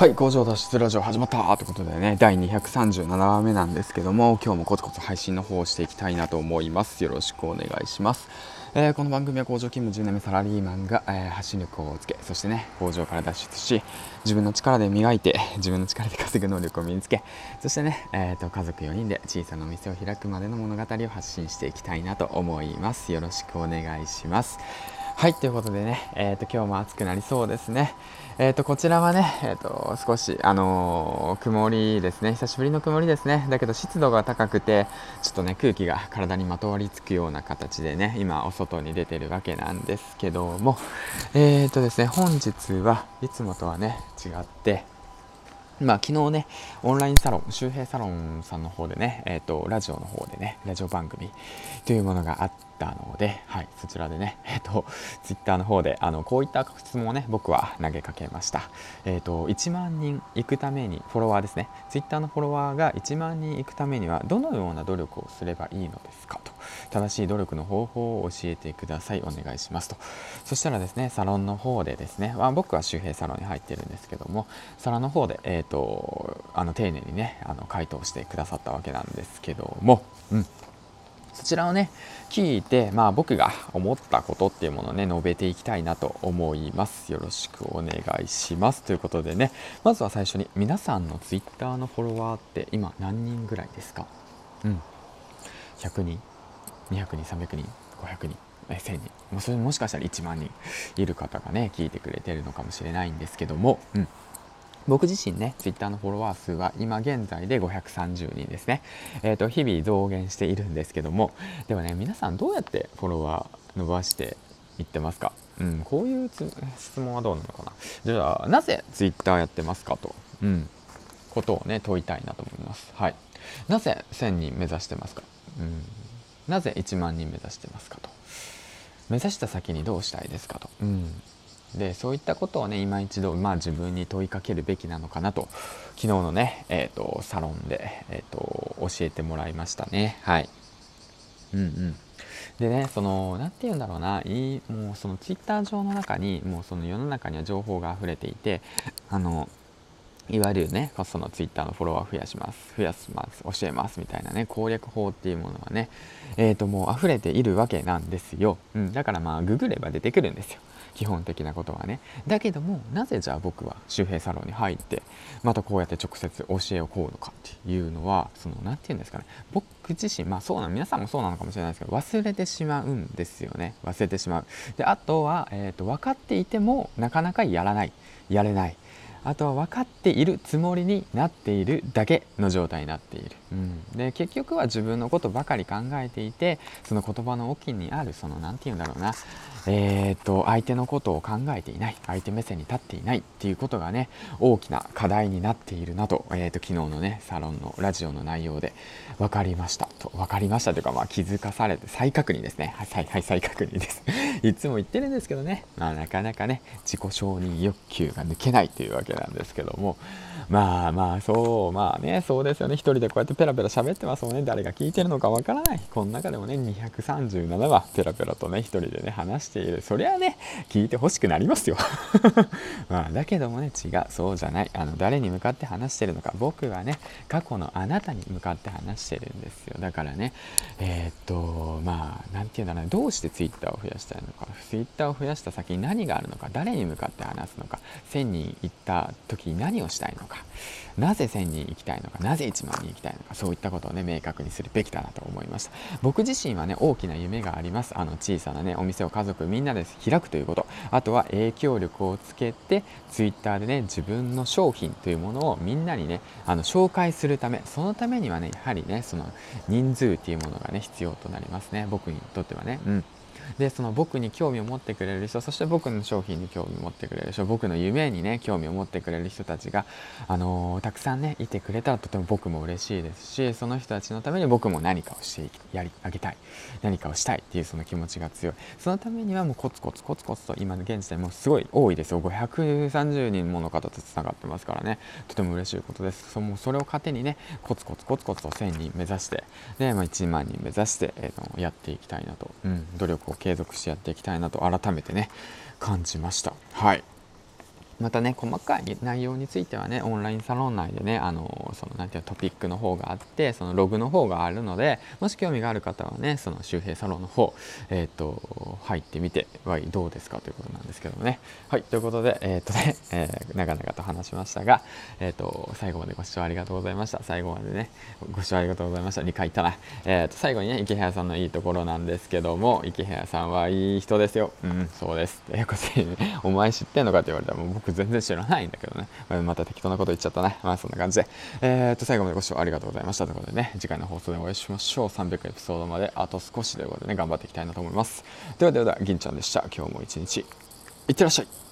はい工場脱出ラジオ始まったということでね第237話目なんですけども今日もコツコツ配信の方をしていきたいなと思います。よろしくお願いします、えー、この番組は工場勤務10年目サラリーマンが、えー、発信力をつけそしてね工場から脱出し自分の力で磨いて自分の力で稼ぐ能力を身につけそしてね、えーと、家族4人で小さなお店を開くまでの物語を発信していきたいなと思います。よろしくお願いします。はいということでね、えーと、今日も暑くなりそうですね。えーと、こちらはね、えーと、少し、あのー、曇りですね、久しぶりの曇りですね、だけど湿度が高くて、ちょっとね、空気が体にまとわりつくような形でね、今、お外に出てるわけなんですけども、えーとですね、本日はいつもとはね、違って、まあ、昨日ね、オンラインサロン、周平サロンさんの方でね、えっ、ー、と、ラジオの方でね、ラジオ番組というものがあったので、はい、そちらでね、えっ、ー、と、ツイッターの方で、あの、こういった質問をね、僕は投げかけました。えっ、ー、と、1万人行くために、フォロワーですね、ツイッターのフォロワーが1万人行くためには、どのような努力をすればいいのですかと。正しい努力の方法を教えてください。お願いしますと。そしたらですね、サロンの方でですね、まあ、僕は周平サロンに入ってるんですけども、サロンの方で、えっ、ー、と、あの、丁寧にね、あの、回答してくださったわけなんですけども、うん。そちらをね、聞いて、まあ僕が思ったことっていうものをね、述べていきたいなと思います。よろしくお願いします。ということでね、まずは最初に皆さんの Twitter のフォロワーって今何人ぐらいですか？うん。100人？200人？300人？500人？1000人？もうそれもしかしたら1万人いる方がね聞いてくれてるのかもしれないんですけども、うん、僕自身ね、ツイッターのフォロワー数は今現在で530人ですね。えっ、ー、と、日々増減しているんですけども、でもね、皆さんどうやってフォロワー伸ばしていってますか？うん、こういう質問はどうなのかな？じゃあ、なぜツイッターやってますかと、うん、ことをね、問いたいなと思います。はい。なぜ1000人目指してますか？うん、なぜ1万人目指してますかと？目指した先にどうしたいですかと、うん、でそういったことをね今一度、まあ、自分に問いかけるべきなのかなと昨日のね、えーと、サロンで、えーと、教えてもらいましたね。はい。うんうん。でねその何て言うんだろうな。いもうそのツイッター上の中にもうその世の中には情報が溢れていてあのいわゆるね、そのツイッターのフォロワー増やします、増やします、教えますみたいなね、攻略法っていうものはね、えっ、ー、ともう溢れているわけなんですよ。うん、だからまあ、ググれば出てくるんですよ。基本的なことはね。だけども、なぜじゃあ僕は周平サロンに入って、またこうやって直接教えをこうのかっていうのは、その、何て言うんですかね、僕自身、まあそうなの、皆さんもそうなのかもしれないですけど、忘れてしまうんですよね。忘れてしまう。で、あとは、えっ、ー、と、分かっていても、なかなかやらない。やれない。あとは分かっているつもりになっているだけの状態になっている、うん、で結局は自分のことばかり考えていてその言葉の奥にあるその何て言うんだろうな。えー、っと相手のことを考えていない。相手目線に立っていない。っていうことがね大きな課題になっているなと,、えー、っと昨日のねサロンのラジオの内容で分かりました。と分かりました。というかまあ気づかされて再確認ですね。はい、はい、再確認です。いつも言ってるんですけどね、まあ、なかなかね自己承認欲求が抜けないというわけなんですけども。まあまあそうまあねそうですよね。一人でこうやってペラペラ喋ってますもんね。誰が聞いてるのかわからない。この中でもね237はペラペラとね一人でね話している。そりゃね聞いてほしくなりますよ。まあだけどもね違う。そうじゃない。あの誰に向かって話してるのか。僕はね過去のあなたに向かって話してるんですよ。だからねえー、っとまあ何て言うんだろうどうして Twitter を増やしたいのか。Twitter を増やした先に何があるのか。誰に向かって話すのか。1000人行った時に何をしたいのかなぜ1000人行きたいのかなぜ1万人行きたいのかそういったことをね明確にするべきだなと思いました。僕自身はね大きな夢があります。あの小さなねお店を家族みんなで開くということ。あとは影響力をつけて Twitter でね自分の商品というものをみんなにねあの紹介するため。そのためにはねやはりねその人数っていうものがね必要となりますね。僕にとってはね。うん。でその僕に興味を持ってくれる人そして僕の商品に興味を持ってくれる人僕の夢にね興味を持ってくれる人たちが、あのー、たくさんねいてくれたらとても僕も嬉しいですしその人たちのために僕も何かをしてやりあげたい何かをしたいっていうその気持ちが強い。そのためにはもうコツコツコツコツと今の現時点もすごい多いですよ。530人もの方とつながってますからね。とても嬉しいことです。そもうそれを糧にねコツコツコツコツと1000人目指してで、まあ、1万人目指して、えー、やっていきたいなと、うん、努力を継続してやっていきたいなと改めてね感じました。はい。またね細かい内容についてはねオンラインサロン内でねあのそのなんていうトピックの方があってそのログの方があるのでもし興味がある方はねその周平サロンの方えっ、と入ってみてはいどうですかということなんですけどもね。はいということでえっ、とね、えー、長々と話しましたがえっ、と最後までご視聴ありがとうございました。最後までねご視聴ありがとうございました。2回言ったな。えっ、と最後にね池原さんのいいところなんですけども池原さんはいい人ですよ。うんそうです。ということで、ね、お前知ってんのかって言われたらもう僕全然知らないんだけどね、また適当なこと言っちゃったね。まあそんな感じで。えー、っと最後までご視聴ありがとうございましたということでね。次回の放送でお会いしましょう。300エピソードまであと少しということでね。頑張っていきたいなと思います。ではではでは銀ちゃんでした。今日も一日いってらっしゃい。